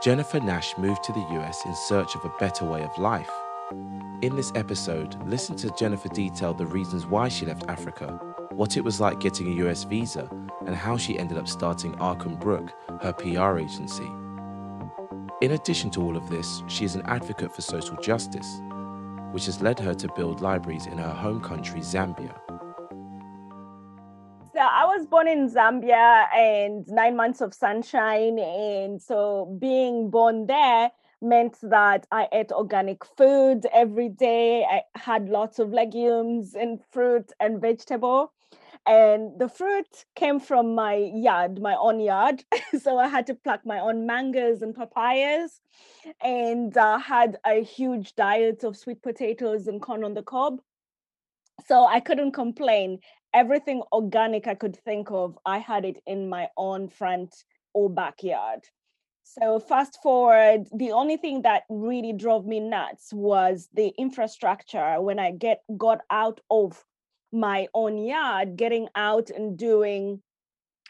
Jennifer Nash moved to the US in search of a better way of life. In this episode, listen to Jennifer detail the reasons why she left Africa, what it was like getting a US visa, and how she ended up starting Arkham Brook, her PR agency. In addition to all of this, she is an advocate for social justice, which has led her to build libraries in her home country, Zambia. Was born in Zambia and nine months of sunshine. And so being born there meant that I ate organic food every day. I had lots of legumes and fruit and vegetable and the fruit came from my yard my own yard so i had to pluck my own mangoes and papayas and uh, had a huge diet of sweet potatoes and corn on the cob so i couldn't complain everything organic i could think of i had it in my own front or backyard. So fast forward, the only thing that really drove me nuts was the infrastructure. When I get got out of my own yard, getting out and doing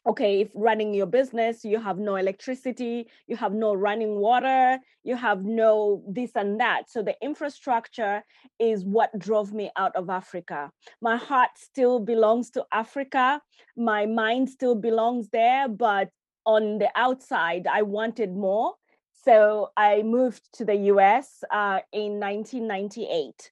okay, if running your business, you have no electricity, you have no running water, you have no this and that. So the infrastructure is what drove me out of Africa. My heart still belongs to Africa, my mind still belongs there, but on the outside, I wanted more. So I moved to the US uh, in 1998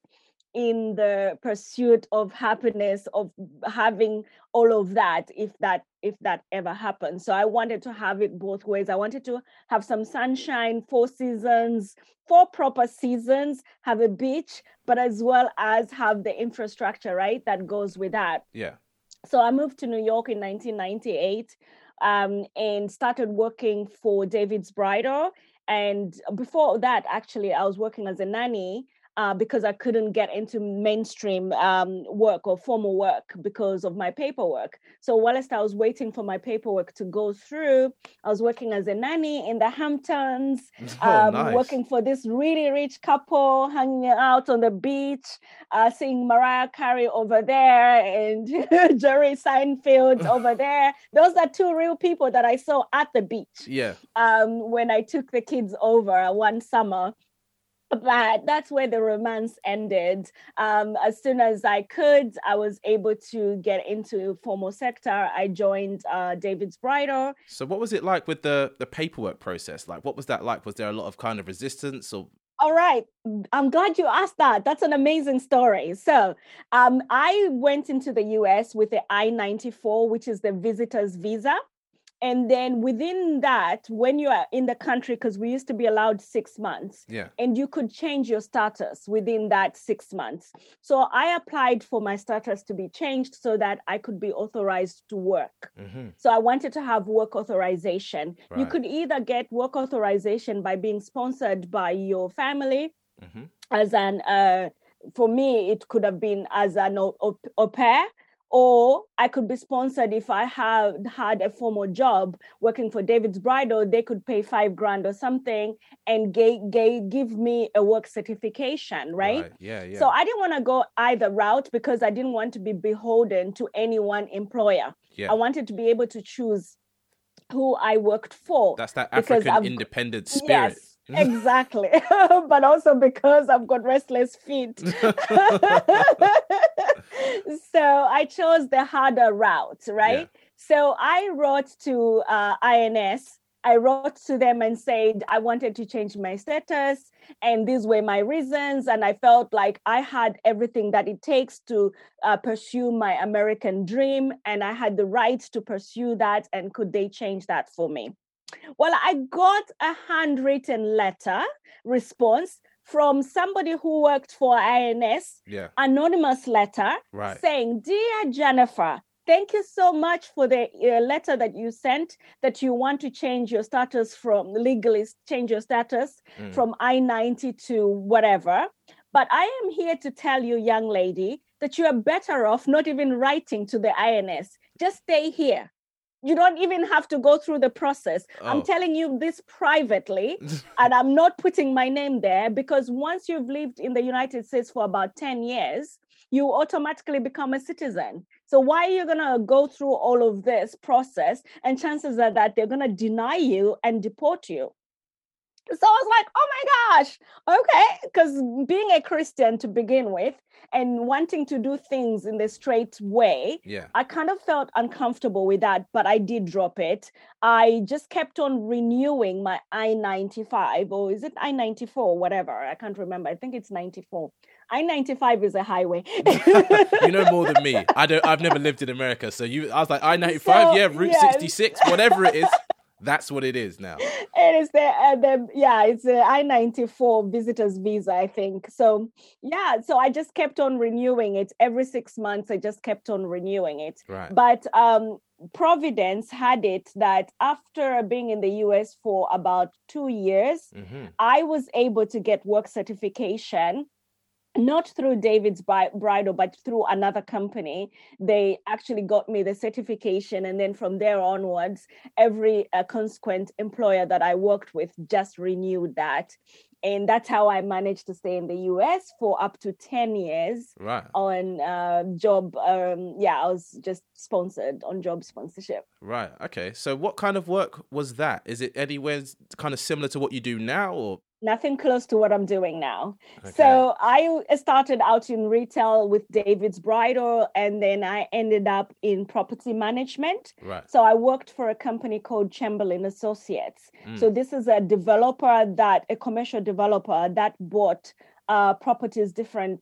in the pursuit of happiness of having all of that if that if that ever happens. So i wanted to have it both ways. I wanted to have some sunshine four seasons four proper seasons have a beach but as well as have the infrastructure right that goes with that. Yeah. So i moved to new york in 1998 um, and started working for david's bridal. And before that actually i was working as a nanny uh, because I couldn't get into mainstream um, work or formal work because of my paperwork. So whilst I was waiting for my paperwork to go through, I was working as a nanny in the Hamptons, oh, um, nice. working for this really rich couple, hanging out on the beach, uh, seeing Mariah Carey over there and Jerry Seinfeld over there. Those are two real people that I saw at the beach. Yeah. Um, when I took the kids over one summer but that's where the romance ended. Um, as soon as I could, I was able to get into formal sector. I joined uh, David's Bridal. So, what was it like with the the paperwork process? Like, what was that like? Was there a lot of kind of resistance, or all right. I'm glad you asked that. That's an amazing story. So, um, I went into the US with the I 94, which is the visitor's visa and then within that when you are in the country because we used to be allowed six months yeah and you could change your status within that six months so i applied for my status to be changed so that i could be authorized to work mm-hmm. so i wanted to have work authorization right. you could either get work authorization by being sponsored by your family mm-hmm. as an uh, for me it could have been as an au, au, au pair or I could be sponsored if I had had a formal job working for David's Bridal. They could pay five grand or something and g- g- give me a work certification, right? right? Yeah, yeah. So I didn't want to go either route because I didn't want to be beholden to any one employer. Yeah. I wanted to be able to choose who I worked for. That's that African independent spirit. Yes, exactly but also because i've got restless feet so i chose the harder route right? Yeah. so i wrote to uh, ins i wrote to them and said i wanted to change my status and these were my reasons and i felt like i had everything that it takes to uh, pursue my american dream and i had the right to pursue that and could they change that for me? Well, I got a handwritten letter response from somebody who worked for INS, yeah. anonymous letter right. saying, Dear Jennifer, thank you so much for the uh, letter that you sent that you want to change your status from legally change your status mm. from I-90 to whatever. But I am here to tell you, young lady, that you are better off not even writing to the INS. Just stay here you don't even have to go through the process. Oh. I'm telling you this privately, and I'm not putting my name there because once you've lived in the United States for about 10 years, you automatically become a citizen. So why are you gonna go through all of this process? And chances are that they're gonna deny you and deport you. So I was like, oh my gosh, okay. Because being a Christian to begin with and wanting to do things in the straight way, Yeah. I kind of felt uncomfortable with that, but I did drop it. I just kept on renewing my I 95, or is it I 94, whatever? I can't remember. I think it's 94. I 95 is a highway. you know more than me. I don't. I've never lived in America, so you. I was like, I ninety five. So, yeah, Route sixty six, whatever it is. That's what it is now. it is the, uh, the yeah it's i94 visitors visa i think so yeah so i just kept on renewing it every six months i just kept on renewing it Right. but um providence had it that after being in the us for about two years hmm i was able to get work certification not through David's Bri- Bridal, but through another company. They actually got me the certification. And then from there onwards, every uh, consequent employer that I worked with just renewed that. And that's how I managed to stay in the US for up to 10 years Right. on uh, job. Um, yeah, I was just sponsored on job sponsorship. Right. Okay. So, what kind of work was that? Is it anywhere kind of similar to what you do now, or nothing close to what I'm doing now. Okay. So I started out in retail with David's Bridal, and then I ended up in property management. right? So I worked for a company called Chamberlain Associates. Mm. So this is a developer that a commercial developer that bought uh, properties, different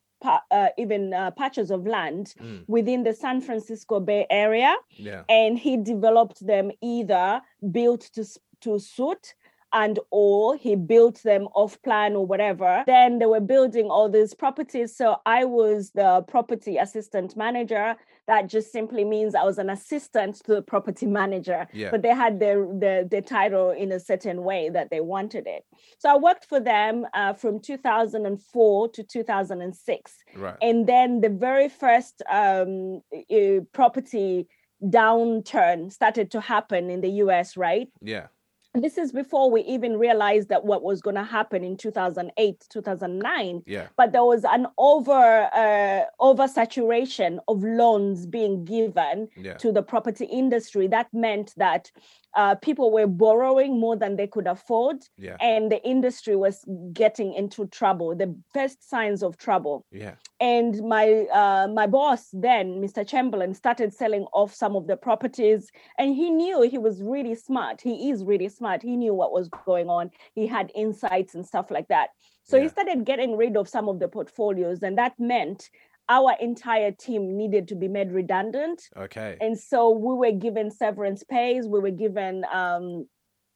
uh, even uh, patches of land Mm. within the San Francisco Bay Area Yeah. and he developed them either built to to suit and or he built them off plan or whatever then they were building all these properties so i was the property assistant manager that just simply means i was an assistant to the property manager Yeah. but they had their, their their title in a certain way that they wanted it so i worked for them uh, from 2004 to 2006 Right. and then the very first um, uh, property downturn started to happen in the US, right? Yeah. This is before we even realized that what was going to happen in 2008, 2009. Yeah. But there was an over uh, oversaturation of loans being given Yeah. to the property industry. That meant that uh, people were borrowing more than they could afford, Yeah. and the industry was getting into trouble. The first signs of trouble Yeah. and my uh, my boss then mr chamberlain started selling off some of the properties and he knew he was really smart he is really smart he knew what was going on he had insights and stuff like that so he started getting rid of some of the portfolios and that meant our entire team needed to be made redundant Okay. and so we were given severance pays we were given um,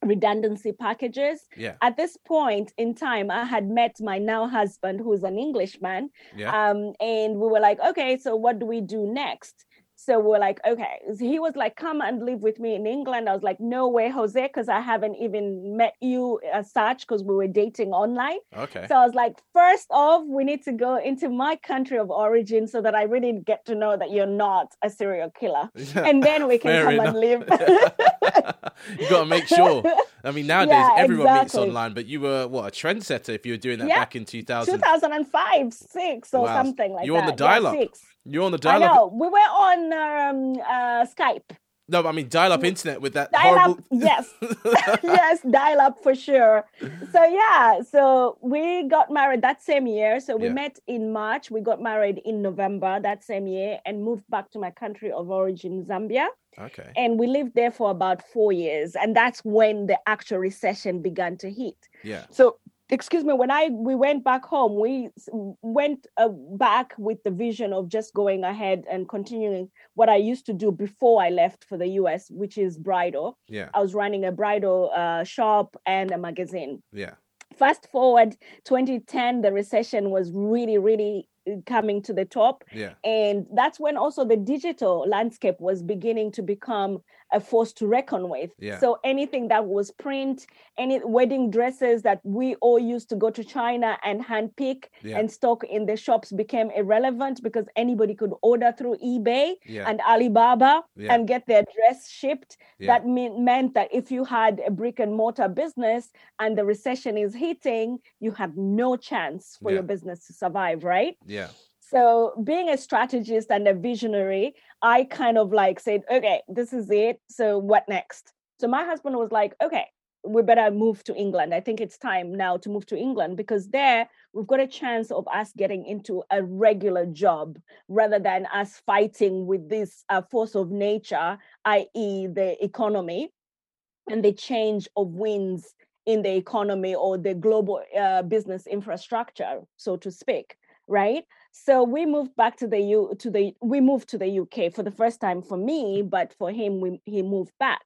redundancy packages Yeah. at this point in time i had met my now husband who's an englishman Yeah. um, and we were like, okay, so what do we do next? So we are like, okay. He was like, come and live with me in England. I was like, no way, Jose, because I haven't even met you as such because we were dating online. Okay. So I was like, first off, we need to go into my country of origin so that I really get to know that you're not a serial killer. And then we can Fair come enough. and live. you got to make sure. I mean, nowadays Yeah, everyone meets online, but you were what a trendsetter if you were doing that Yeah. back in 2000. 2005, six or Wow. something like that. You're on the dial-up. six. You're on the dial-up. know. We were on um, uh, Skype. No, I mean dial-up internet with that dial horrible. up yes yes dial up for sure so yeah so we got married that same year so we Yeah. met in march we got married in november that same year and moved back to my country of origin zambia okay. and we lived there for about four years and that's when the actual recession began to hit Yeah. so excuse me when i we went back home we went uh, back with the vision of just going ahead and continuing what i used to do before i left for the us which is bridal Yeah. i was running a bridal uh, shop and a magazine Yeah. fast forward 2010 the recession was really really uh, coming to the top Yeah. and that's when also the digital landscape was beginning to become a force to reckon with Yeah. so anything that was print any wedding dresses that we all used to go to china and handpick Yeah. and stock in the shops became irrelevant because anybody could order through ebay Yeah. and alibaba and get their dress shipped that mean, meant that if you had a brick and mortar business and the recession is hitting you have no chance for your business to survive right Yeah. so being a strategist and a visionary, I kind of like said, okay, this is it. So what next? So my husband was like, okay, we better move to England. I think it's time now to move to England because there we've got a chance of us getting into a regular job rather than us fighting with this uh, force of nature, i.e., the economy and the change of winds in the economy or the global uh, business infrastructure, so to speak, right? So we moved back to the U to the we moved to the UK for the first time for me, but for him, we, he moved back.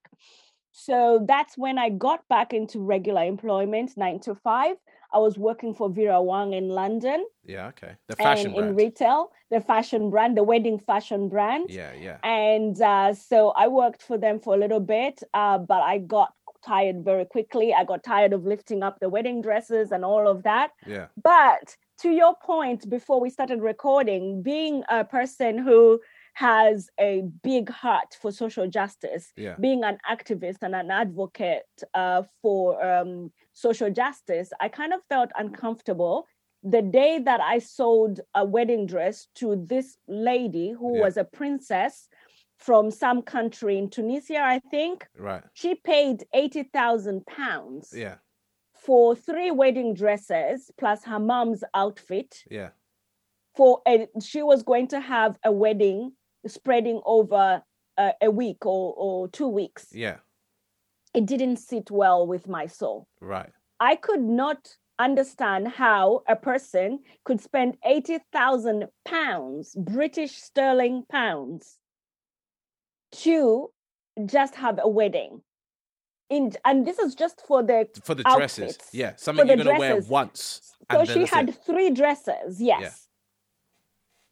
So that's when I got back into regular employment, nine to five. I was working for Vera Wang in London. Yeah, okay. The fashion and brand. in retail, the fashion brand, the wedding fashion brand. yeah, yeah. And uh, so I worked for them for a little bit, uh, but I got tired very quickly. I got tired of lifting up the wedding dresses and all of that. Yeah. But to your point, before we started recording, being a person who has a big heart for social justice, Yeah. being an activist and an advocate uh, for um, social justice, I kind of felt uncomfortable the day that I sold a wedding dress to this lady who Yeah. was a princess from some country in Tunisia, I think. Right. She paid 80,000 pounds Yeah. For three wedding dresses plus her mom's outfit Yeah. for a, she was going to have a wedding spreading over a, a week or, or two weeks Yeah. it didn't sit well with my soul Right. i could not understand how a person could spend 80,000 pounds british sterling pounds to just have a wedding in and this is just for the For the dresses. Yeah. Something you're gonna wear once. So she had it. three dresses, yes.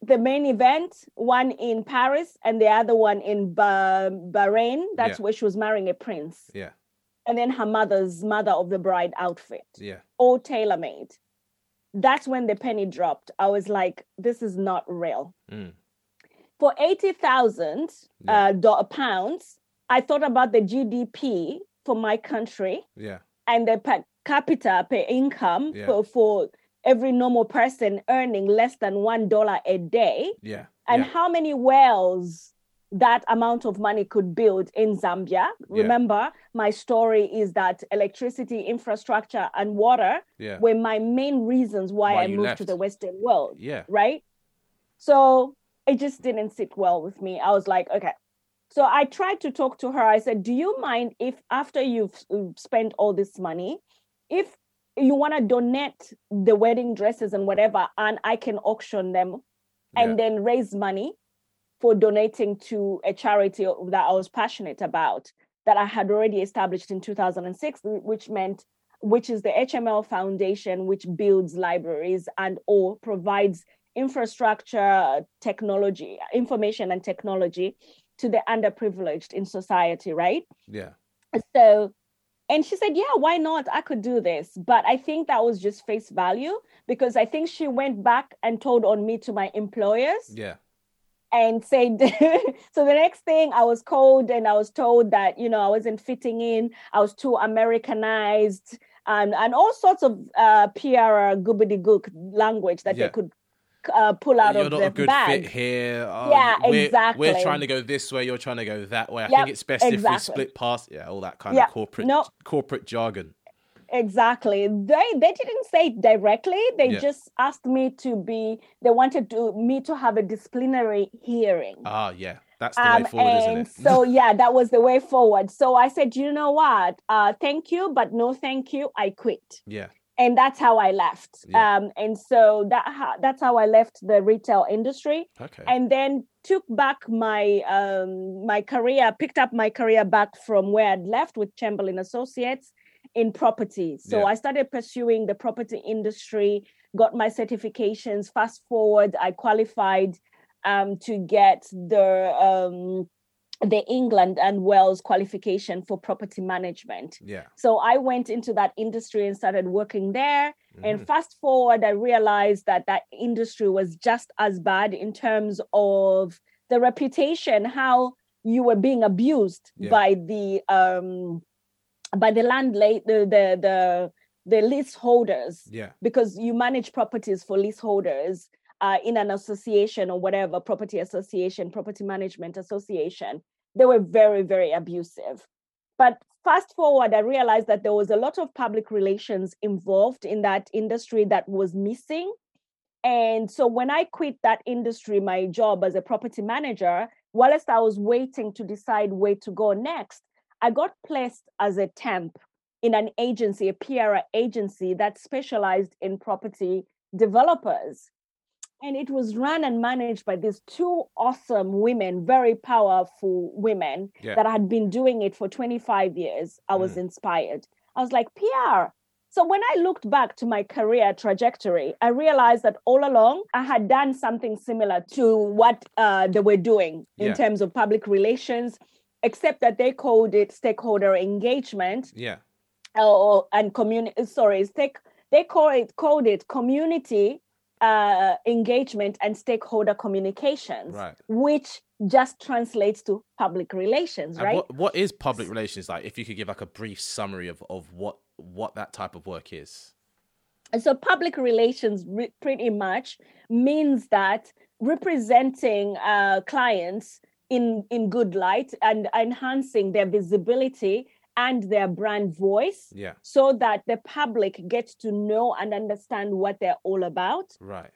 The main event, one in Paris and the other one in ba- Bahrain. That's Yeah. where she was marrying a prince. Yeah. And then her mother's mother of the bride outfit, Yeah. all tailor made. That's when the penny dropped. I was like, this is not real. Mm. For 80,000 Yeah. uh, pounds, I thought about the GDP for my country Yeah. and the per capita per income Yeah. for, for every normal person earning less than one dollar a day Yeah. and yeah. how many wells that amount of money could build in Zambia. Remember, my story is that electricity, infrastructure, and water Yeah. were my main reasons why, Why I moved to the Western world Yeah. right? So it just didn't sit well with me. I was like, okay. So I tried to talk to her. I said, do you mind if after you've uh, spent all this money, if you want to donate the wedding dresses and whatever, and I can auction them and Yeah. then raise money for donating to a charity that I was passionate about that I had already established in 2006, which meant which is the HML Foundation, which builds libraries and or provides infrastructure, technology, information and technology to the underprivileged in society, right? Yeah. So, and she said, Yeah, why not? I could do this. But I think that was just face value because I think she went back and told on me to my employers Yeah. and said, So the next thing I was called and I was told that, you know, I wasn't fitting in, I was too Americanized. And, and all sorts of uh, PR goobity gook language that Yeah. they could uh, pull out you're of a good bag. fit here. Oh, Yeah, we're, We're trying to go this way. You're trying to go that way. I Yep, think it's best if we split past. Yeah, all that kind Yeah, of corporate no. corporate jargon. Exactly. They they didn't say it directly. They Yeah. just asked me to be. They wanted to me to have a disciplinary hearing. Ah, yeah, that's the Um, way forward, isn't it? so yeah, that was the way forward. So I said, you know what? Uh, thank you, but no, thank you. I quit, yeah, and that's how I left. Yeah. Um, and so that ha- that's how I left the retail industry, okay, and then took back my um my career, picked up my career back from where I'd left with Chamberlain Associates in property. So Yeah. I started pursuing the property industry, got my certifications. Fast forward, I qualified um, to get the um, the England and Wales qualification for property management. yeah, So I went into that industry and started working there. And Mhm. fast forward, I realized that that industry was just as bad in terms of the reputation, how you were being abused Yeah. by the um, by the landlady, the the the, the leaseholders, yeah, because you manage properties for leaseholders uh, in an association or whatever property association, property management association. They were very very abusive. But fast forward, I realized that there was a lot of public relations involved in that industry that was missing. And so when I quit that industry, my job as a property manager, whilst I was waiting to decide where to go next, I got placed as a temp in an agency, a PR agency that specialized in property developers. And it was run and managed by these two awesome women, very powerful women Yeah. that had been doing it for 25 years. I was Mm. inspired. I was like, PR. So when I looked back to my career trajectory, I realized that all along I had done something similar to what uh, they were doing in Yeah. terms of public relations, except that they called it stakeholder engagement Yeah. or and community sorry stake they call it called it community uh, engagement and stakeholder communications Right. which just translates to public relations And right what, what is public relations like? If you could give like a brief summary of, of what what that type of work is. And so public relations re- pretty much means that representing uh, clients in in good light and enhancing their visibility and their brand voice Yeah. so that the public gets to know and understand what they're all about Right.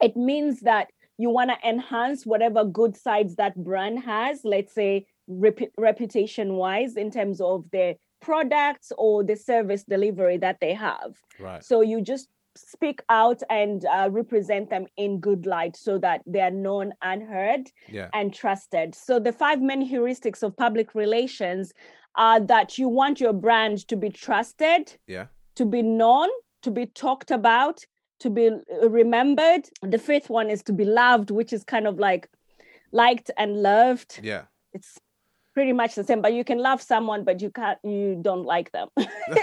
it means that you want to enhance whatever good sides that brand has let's say rep- reputation wise in terms of their products or the service delivery that they have Right. so you just speak out and uh, represent them in good light so that they are known and heard Yeah. and trusted. So the five main heuristics of public relations are that you want your brand to be trusted, Yeah. to be known, to be talked about, to be uh, remembered. The fifth one is to be loved, which is kind of like liked and loved. Yeah. It's pretty much the same, but you can love someone, but you can't, you don't like them,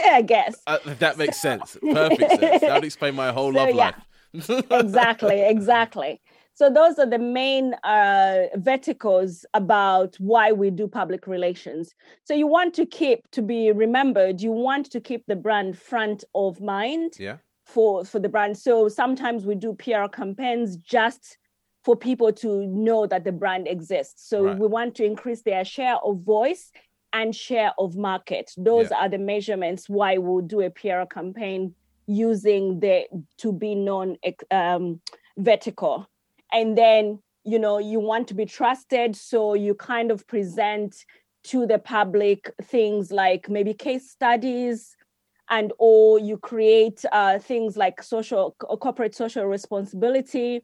I guess. Uh, that makes sense. Perfect sense. That would explain my whole So, love yeah. life. exactly exactly so those are the main uh, verticals about why we do public relations so you want to keep to be remembered you want to keep the brand front of mind yeah. for for the brand so sometimes we do pr campaigns just for people to know that the brand exists so Right. we want to increase their share of voice and share of market those Yeah. are the measurements why we'll do a pr campaign using the to be known um, vertical and then you know you want to be trusted so you kind of present to the public things like maybe case studies and or you create uh, things like social corporate social responsibility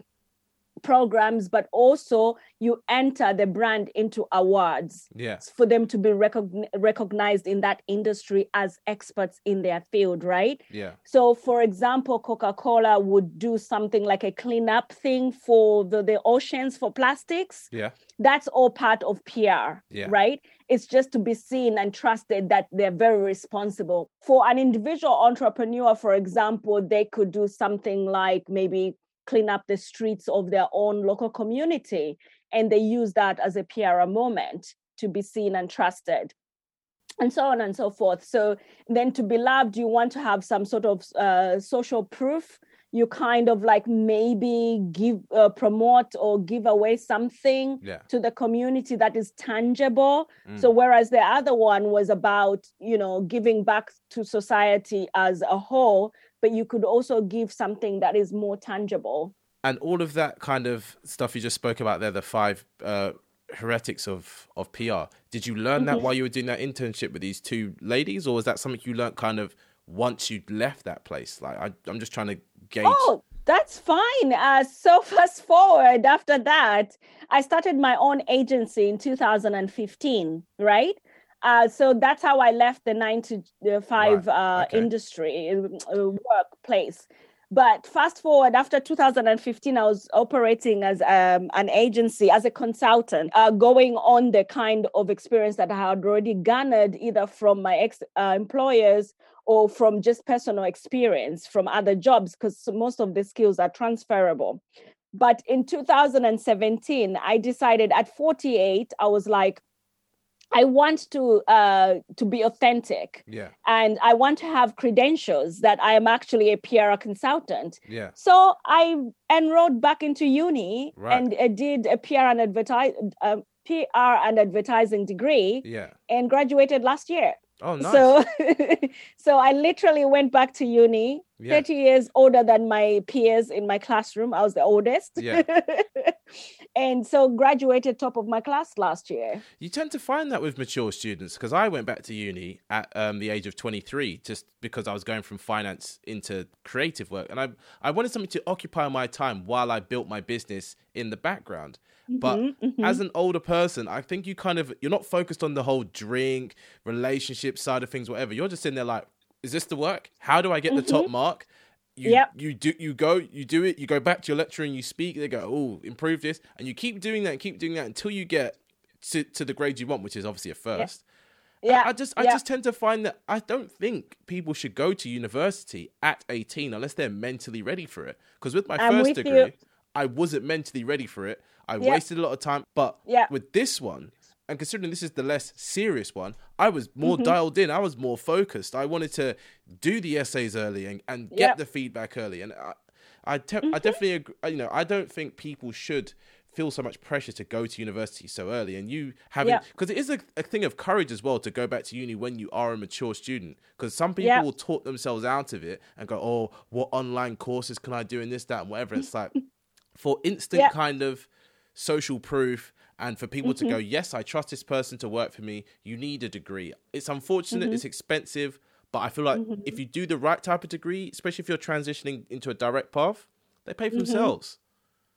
programs but also you enter the brand into awards Yeah. for them to be recogn- recognized in that industry as experts in their field right Yeah. so, for example, Coca Cola would do something like a cleanup thing for the, the oceans for plastics. Yeah. That's all part of PR, Yeah. right? It's just to be seen and trusted that they're very responsible. For an individual entrepreneur, for example, they could do something like maybe clean up the streets of their own local community. And they use that as a PR moment to be seen and trusted and so on and so forth. So then to be loved, you want to have some sort of uh, social proof. You kind of like maybe give, uh, promote or give away something Yeah. to the community that is tangible. Mm. So whereas the other one was about, you know, giving back to society as a whole, but you could also give something that is more tangible. and all of that kind of stuff you just spoke about there, the five uh, heretics of of PR. Did you learn Mm-hmm. that while you were doing that internship with these two ladies, or was that something you learned kind of once you'd left that place? Like, I, I'm just trying to gauge. Oh, that's fine. Uh, so fast forward after that, I started my own agency in 2015, right? Uh, so that's how I left the nine to uh, five Right, uh, okay. industry uh, workplace. But fast forward after 2015, I was operating as um, an agency, as a consultant, uh, going on the kind of experience that I had already garnered either from my ex uh, employers or from just personal experience from other jobs, because most of the skills are transferable. But in 2017, I decided at 48, I was like, I want to uh, to be authentic Yeah, and I want to have credentials that I am actually a PR consultant. yeah, So I enrolled back into uni Right. and uh, did a PR and advertise uh, PR and advertising degree yeah. and graduated last year. Oh, nice. So, so I literally went back to uni. Yeah. 30 years older than my peers in my classroom. I was the oldest. Yeah. and so graduated top of my class last year. You tend to find that with mature students because I went back to uni at um, the age of 23 just because I was going from finance into creative work and I I wanted something to occupy my time while I built my business in the background. But Mm-hmm, as an older person, I think you kind of you're not focused on the whole drink, relationship side of things, whatever. You're just sitting there like, is this the work? How do I get the top mark? You, Mm-hmm. Yep. you do you go you do it you go back to your lecturer and you speak they go oh improve this and you keep doing that and keep doing that until you get to, to the grade you want which is obviously a first Yeah. I just I yeah. just tend to find that I don't think people should go to university at 18 unless they're mentally ready for it. Because with my I'm first with you. I wasn't mentally ready for it. I Yeah. wasted a lot of time. But Yeah. with this one, and considering this is the less serious one, I was more Mm-hmm. dialed in. I was more focused. I wanted to do the essays early and, and get Yeah. the feedback early. And I, I, te- Mm-hmm. I definitely agree. You know, I don't think people should feel so much pressure to go to university so early. And you having Yeah. because it is a, a thing of courage as well to go back to uni when you are a mature student. Because some people Yeah. will talk themselves out of it and go, "Oh, what online courses can I do in this, that, and whatever." It's like for instant Yeah. kind of social proof and for people to go, Mm-hmm. "Yes, I trust this person to work for me." You need a degree. It's unfortunate. Mm-hmm. It's expensive. But I feel like if you do the right type of degree, especially if you're transitioning into a direct path, they pay for Mm-hmm. themselves.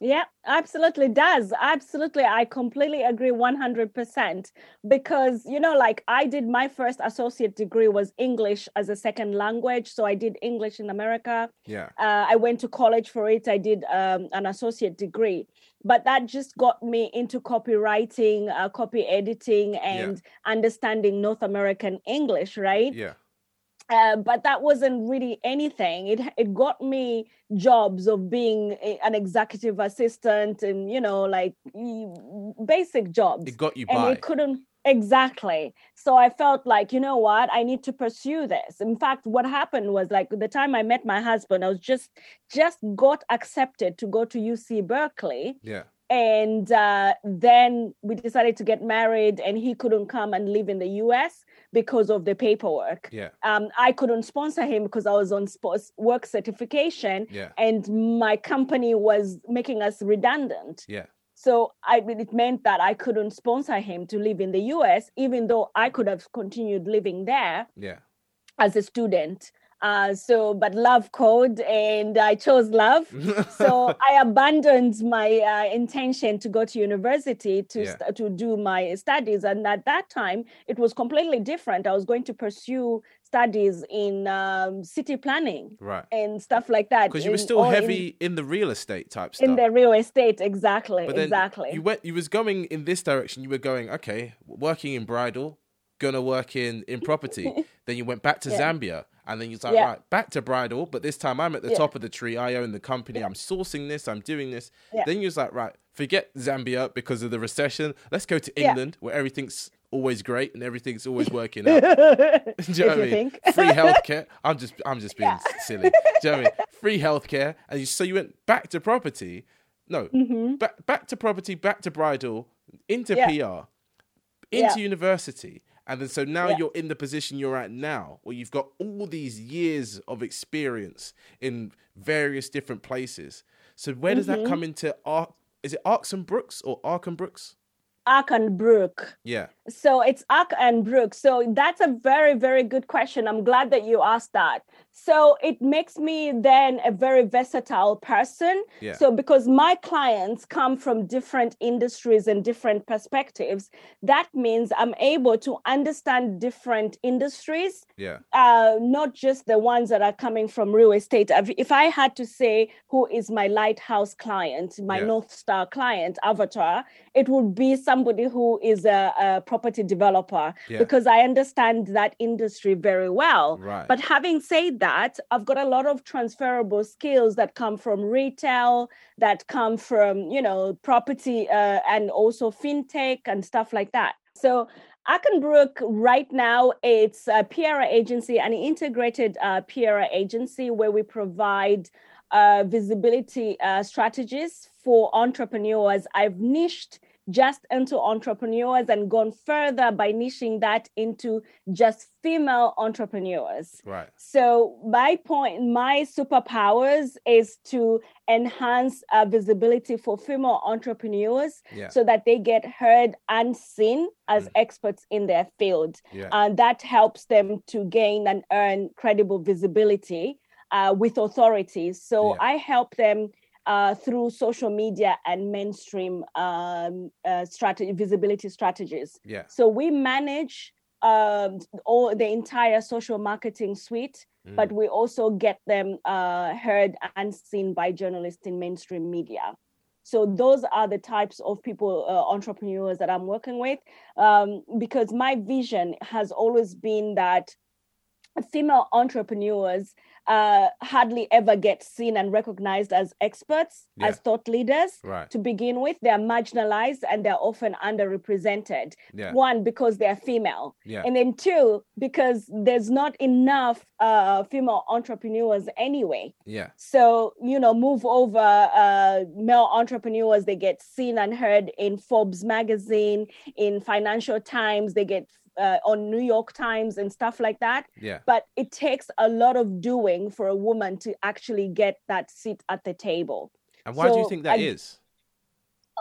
Yeah, absolutely does. Absolutely. I completely agree 100% because you know like I did my first associate degree was English as a second language, so I did English in America. Yeah. Uh, I went to college for it. I did um, an associate degree, but that just got me into copywriting, uh, copy editing, and understanding North American English, right? Yeah. Uh, but that wasn't really anything. It it got me jobs of being a- an executive assistant and you know like basic jobs It got you and by. it couldn't exactly so i felt like you know what i need to pursue this in fact what happened was like the time i met my husband i was just just got accepted to go to uc berkeley yeah. And uh, then we decided to get married and he couldn't come and live in the us because of the paperwork Yeah. um, i couldn't sponsor him because i was on spo- work certification Yeah. and my company was making us redundant Yeah. so I, it meant that I couldn't sponsor him to live in the US, even though I could have continued living there Yeah. as a student. Uh, so, but love code, and I chose love. so I abandoned my uh, intention to go to university to Yeah. st- to do my studies, and at that time it was completely different. I was going to pursue studies in um, city planning right. and stuff like that. Because you were still or in- heavy in, the real estate type stuff. in the real estate. Exactly, exactly. you went. You was going in this direction. You were going. Okay, working in bridal, gonna work in in property. then you went back to Yeah. Zambia, and then you was like, Yeah. right, back to bridal. But this time I'm at the Yeah. top of the tree. I own the company. I'm sourcing this. I'm doing this. Yeah. Then you was like, right, forget Zambia because of the recession. Let's go to Yeah. England where everything's always great and everything's always working out. Do you know what I mean? think. Free healthcare. I'm just I'm just being silly. Do you know what I mean? Free healthcare. And you, so you went back to property. No, back back to property, back to bridal, into Mm-hmm. Yeah. PR, into Yeah. university. And then so now Yeah. you're in the position you're at now, where you've got all these years of experience in various different places. So where does Mm-hmm. that come into Ark? Is it Arks and Brooks or Ark and Brooks? Ark and Brook. Yeah. So it's Ak and Brook. So that's a very, very good question. I'm glad that you asked that. So it makes me then a very versatile person. Yeah. So because my clients come from different industries and different perspectives, that means I'm able to understand different industries Yeah. uh, not just the ones that are coming from real estate. If- If I had to say who is my lighthouse client, my Yeah. North Star client, avatar, it would be somebody who is a, a property developer Yeah. because I understand that industry very well. Right. But having said that, I've got a lot of transferable skills that come from retail, that come from, you know, property uh, and also fintech and stuff like that. So Ackenbrook right now it's a PR agency, an integrated uh, PR agency where we provide uh, visibility uh, strategies for entrepreneurs. I've niched just into entrepreneurs and gone further by niching that into just female entrepreneurs. Right. So my point, my superpowers is to enhance uh, visibility for female entrepreneurs Yeah. so that they get heard and seen as Mm. experts in their field. Yeah. And that helps them to gain and earn credible visibility uh, with authorities. So Yeah. I help them uh, through social media and mainstream um, uh, strategy, visibility strategies. yeah. So we manage um, all the entire social marketing suite, Mm. but we also get them uh, heard and seen by journalists in mainstream media. So those are the types of people, uh, entrepreneurs that I'm working with, um, because my vision has always been that female entrepreneurs uh, hardly ever get seen and recognized as experts, Yeah. as thought leaders. Right. To begin with, they're marginalized and they're often underrepresented. Yeah. One, because they're female. Yeah. And then two, because there's not enough uh, female entrepreneurs anyway. Yeah. So, you know, move over uh, male entrepreneurs, they get seen and heard in Forbes magazine, in Financial Times, they get uh, on New York Times and stuff like that. Yeah. But it takes a lot of doing for a woman to actually get that seat at the table. And why do you think that is?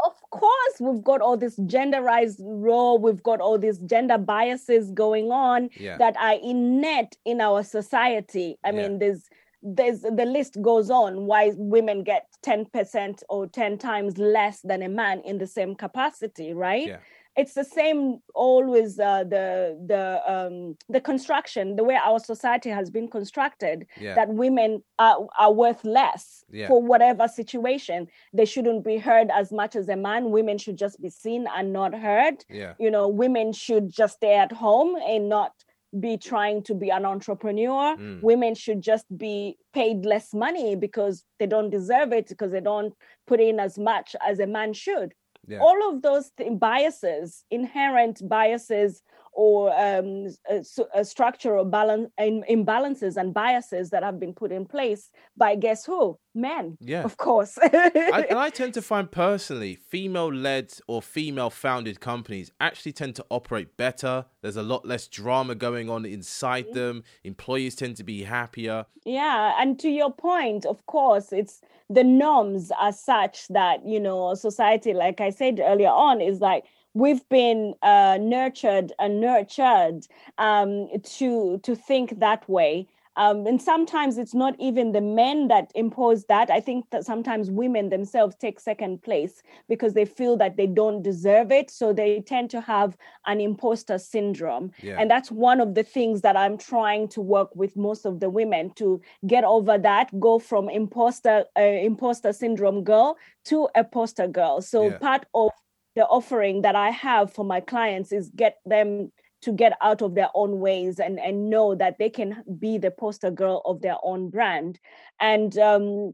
Of course, we've got all this genderized role, we've got all these gender biases going on Yeah. that are innate in our society. I Yeah. mean, there's there's the list goes on why women get 10% or 10 times less than a man in the same capacity, right? Yeah. It's the same always uh, the the um, the construction, the way our society has been constructed Yeah. that women are, are worth less Yeah. for whatever situation. They shouldn't be heard as much as a man. Women should just be seen and not heard. Yeah. You know, women should just stay at home and not be trying to be an entrepreneur. Mm. Women should just be paid less money because they don't deserve it because they don't put in as much as a man should Yeah. all of those th- biases inherent biases or um, so- uh, structural balance imbalances and biases that have been put in place by guess who men Yeah. of course I, and I tend to find personally, female led or female founded companies actually tend to operate better. There's a lot less drama going on inside Mm-hmm. them. Employees tend to be happier. Yeah, and to your point, of course, it's the norms are such that you know society, like I said earlier on, is like we've been uh, nurtured and nurtured um, to to think that way. Um, and sometimes it's not even the men that impose that. I think that sometimes women themselves take second place because they feel that they don't deserve it. So they tend to have an imposter syndrome. Yeah. And that's one of the things that I'm trying to work with most of the women to get over that, go from imposter uh, imposter syndrome girl to a poster girl. So Yeah. part of the offering that I have for my clients is get them to get out of their own ways and and know that they can be the poster girl of their own brand. And um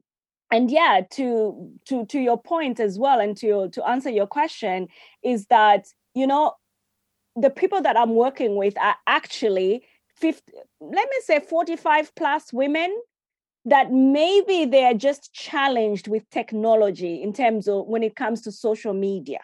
and yeah to to to your point as well and to to answer your question is that you know the people that i'm working with are actually 50 let me say 45 plus women that maybe they are just challenged with technology in terms of when it comes to social media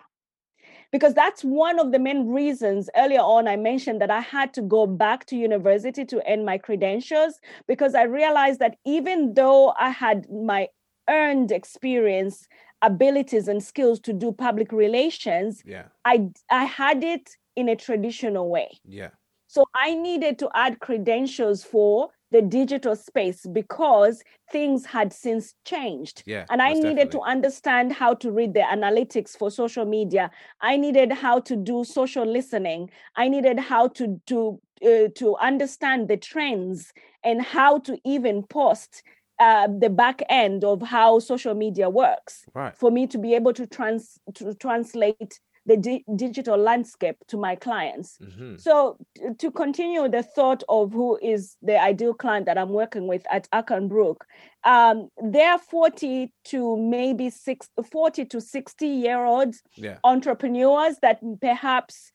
because that's one of the main reasons earlier on i mentioned that i had to go back to university to earn my credentials because i realized that even though i had my earned experience abilities and skills to do public relations Yeah. i i had it in a traditional way Yeah. so I needed to add credentials for the digital space because things had since changed. Yeah. And I needed to understand how to read the analytics for social media. I needed how to do social listening. I needed how to to uh, to understand the trends and how to even post uh, the back end of how social media works Right. for me to be able to trans to translate the di- digital landscape to my clients. hmm So t- to continue the thought of who is the ideal client that I'm working with at Brook, um, they're 40 to maybe six, 40 to 60 year olds Yeah. entrepreneurs that perhaps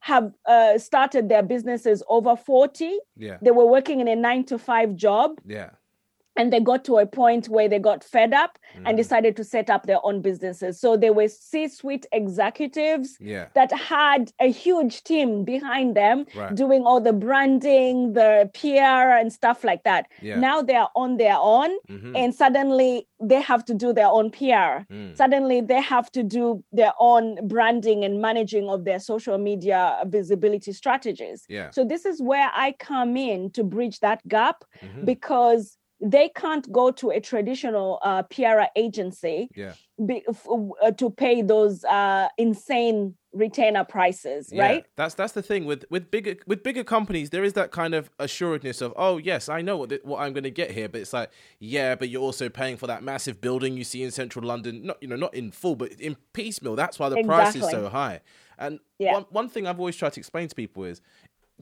have uh, started their businesses over 40. Yeah. They were working in a nine to five job Yeah. And they got to a point where they got fed up Mm. and decided to set up their own businesses. So they were C-suite executives Yeah. that had a huge team behind them Right. doing all the branding, the PR and stuff like that. Yeah. Now they are on their own Mhm. and suddenly they have to do their own PR. Mm. Suddenly they have to do their own branding and managing of their social media visibility strategies. Yeah. So this is where I come in to bridge that gap Mhm. because they can't go to a traditional uh, PR agency Yeah. be, f- uh, to pay those uh, insane retainer prices, Yeah, right? That's that's the thing with with bigger with bigger companies. There is that kind of assuredness of, oh yes, I know what th- what I'm going to get here, but it's like, yeah, but you're also paying for that massive building you see in central London. Not you know not in full, but in piecemeal. That's why the price is so high. And Yeah. one one thing I've always tried to explain to people is,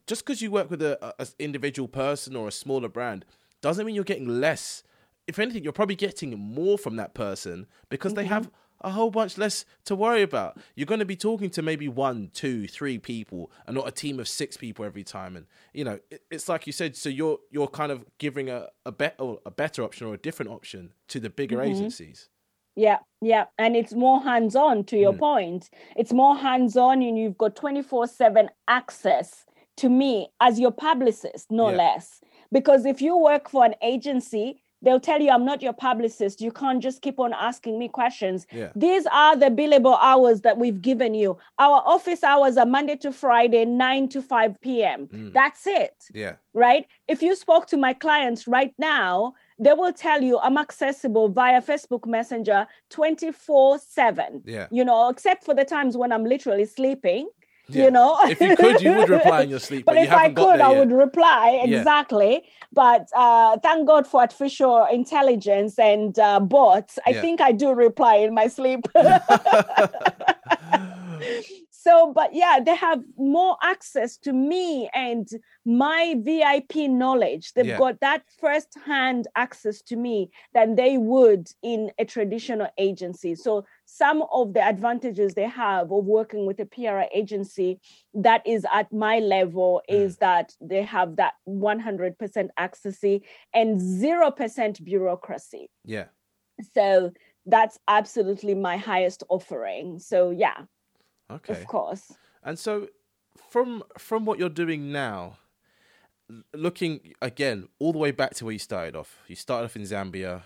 just because you work with a, a a individual person or a smaller brand doesn't mean you're getting less. If anything, you're probably getting more from that person because they have a whole bunch less to worry about. You're going to be talking to maybe one, two, three people, and not a team of six people every time. And you know, it's like you said. So you're you're kind of giving a a better a better option or a different option to the bigger agencies. Yeah, yeah. And it's more hands on to your Mm. point. It's more hands on, and you've got 24 7 access to me as your publicist, no Yeah. less. Because if you work for an agency, they'll tell you, I'm not your publicist. You can't just keep on asking me questions. Yeah. These are the billable hours that we've given you. Our office hours are Monday to Friday, 9 to 5 p.m. Mm. That's it Yeah, right? If you spoke to my clients right now, they will tell you I'm accessible via Facebook Messenger 24 7. yeah. You know, except for the times when I'm literally sleeping, Yeah. you know. If you could, you would reply in your sleep, but, But if I could, I yet. would reply Yeah. exactly. But uh, thank God for artificial intelligence and uh, bots. I Yeah. think I do reply in my sleep. so but yeah they have more access to me and my vip knowledge. They've Yeah. got that first hand access to me than they would in a traditional agency. So some of the advantages they have of working with a pr agency that is at my level hmm. is that they have that 100% access and 0% bureaucracy. Yeah. so that's absolutely my highest offering. So yeah Okay. of course And so, from from what you're doing now, looking again all the way back to where you started off. You started off in Zambia.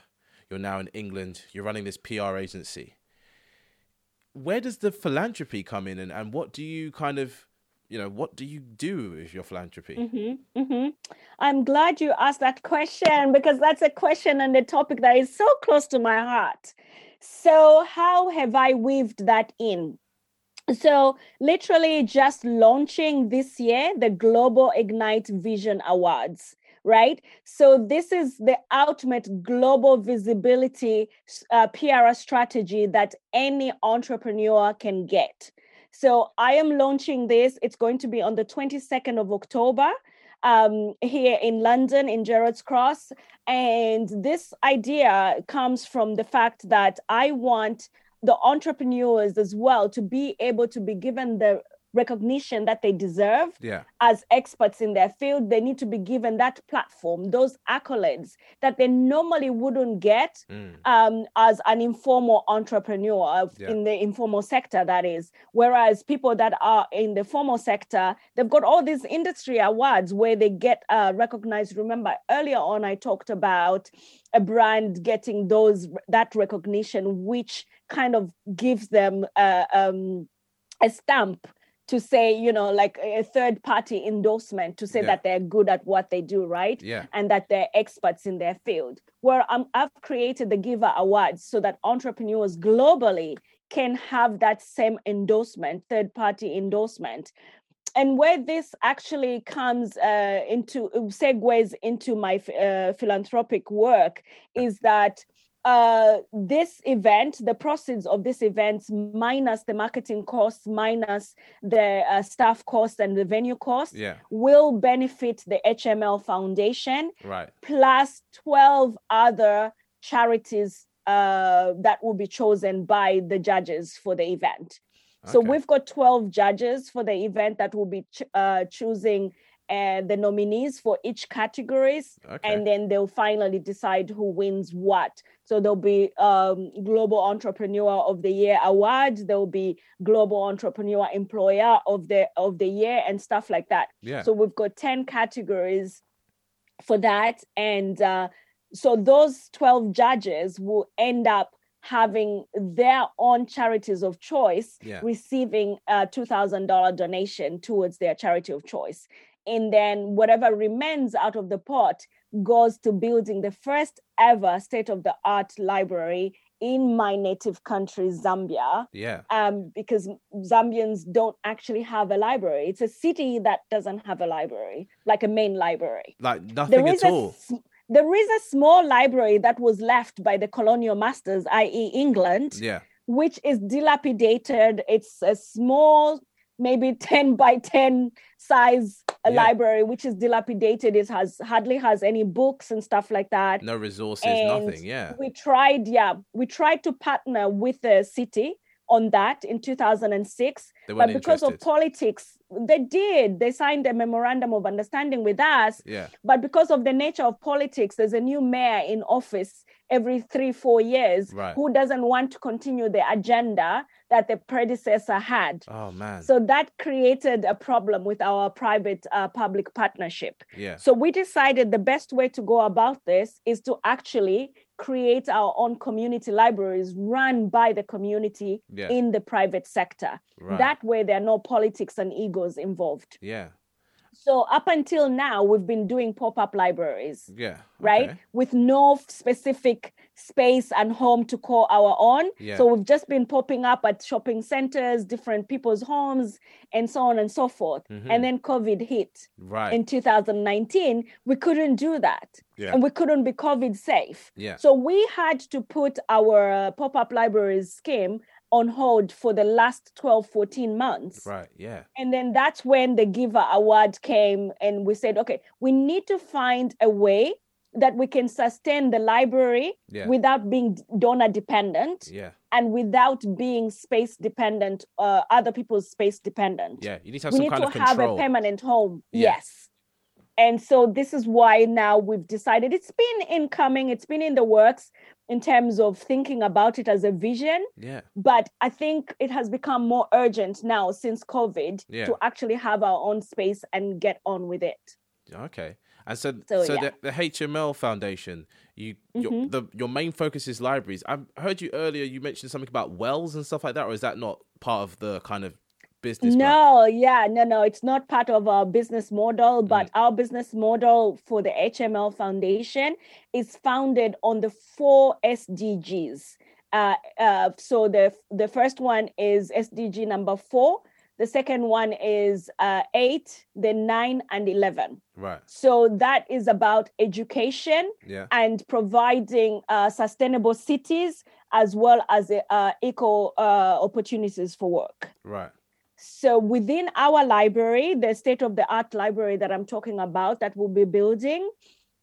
You're now in England. You're running this PR agency. Where does the philanthropy come in, and, and what do you kind of, you know, what do you do with your philanthropy? hmm hmm I'm glad you asked that question because that's a question and a topic that is so close to my heart. So, how have I weaved that in? So, literally, just launching this year the Global Ignite Vision Awards, right? So, this is the ultimate global visibility uh, PR strategy that any entrepreneur can get. So, I am launching this. It's going to be on the 22nd of October um, here in London, in Gerrards Cross. And this idea comes from the fact that I want the entrepreneurs as well to be able to be given the recognition that they deserve Yeah, as experts in their field. They need to be given that platform, those accolades that they normally wouldn't get Mm. um, as an informal entrepreneur Yeah. in the informal sector, that is. Whereas people that are in the formal sector, they've got all these industry awards where they get uh, recognized. Remember, earlier on, I talked about a brand getting those that recognition, which kind of gives them uh, um, a stamp to say, you know, like a third party endorsement to say Yeah. that they're good at what they do, right? yeah, and that they're experts in their field. Where um, I've created the GIVA Awards so that entrepreneurs globally can have that same endorsement, third party endorsement. And where this actually comes uh, into segues into my uh, philanthropic work is that uh, this event, the proceeds of this event, minus the marketing costs, minus the uh, staff costs and the venue costs, yeah. will benefit the HML Foundation Right. plus 12 other charities uh, that will be chosen by the judges for the event. So we've got 12 judges for the event that will be ch- uh, choosing uh, the nominees for each categories, Okay. and then they'll finally decide who wins what. So there'll be um, Global Entrepreneur of the Year award. There'll be Global Entrepreneur Employer of the of the Year and stuff like that. yeah. So we've got 10 categories for that. And uh, so those 12 judges will end up having their own charities of choice Yeah. receiving a $2,000 donation towards their charity of choice. And then whatever remains out of the pot goes to building the first ever state of the art library in my native country, Zambia yeah. um, because Zambians don't actually have a library. It's a city that doesn't have a library, like a main library. Like nothing at a all. s- there is a small library that was left by the colonial masters, i.e., England, Yeah. which is dilapidated. It's a small, maybe 10 by 10 size Yeah. library, which is dilapidated. It has hardly has any books and stuff like that No resources, and nothing. Yeah. we tried yeah we tried to partner with the city on that in 2006 They but because of politics they did they signed a memorandum of understanding with us Yeah. but because of the nature of politics there's a new mayor in office every three four years Right. who doesn't want to continue the agenda that the predecessor had Oh man. so that created a problem with our private uh, public partnership yeah. so we decided the best way to go about this is to actually create our own community libraries run by the community Yeah. in the private sector. Right. That way, there are no politics and egos involved. yeah. So, up until now, we've been doing pop up libraries, Yeah. right? Okay. With no specific space and home to call our own. Yeah. So, we've just been popping up at shopping centers, different people's homes, and so on and so forth. Mhm. And then COVID hit Right. in 2019, we couldn't do that. Yeah. And we couldn't be COVID safe. yeah. So we had to put our uh, pop up libraries scheme on hold for the last 12, 14 months. Right. Yeah. And then that's when the GIVA Award came, and we said, okay, we need to find a way that we can sustain the library Yeah. without being donor dependent yeah. and without being space dependent, uh, other people's space dependent Yeah. You need to have we some need kind to of have a permanent home Yeah. yes and so this is why now we've decided it's been incoming it's been in the works in terms of thinking about it as a vision yeah. but i think it has become more urgent now since covid Yeah. to actually have our own space and get on with it Okay. And so, so, So, yeah. the, the HML Foundation, you your, Mhm. the your main focus is libraries. I heard you earlier. You mentioned something about wells and stuff like that, or is that not part of the kind of business? no yeah no no it's not part of our business model but Mm. our business model for the hml foundation is founded on the four sdgs uh, uh, so the the first one is sdg number four the second one is uh, eight then nine and 11 Right. so that is about education Yeah. and providing uh, sustainable cities as well as uh, eco uh, opportunities for work Right. So within our library, the state of the art library that I'm talking about that we'll be building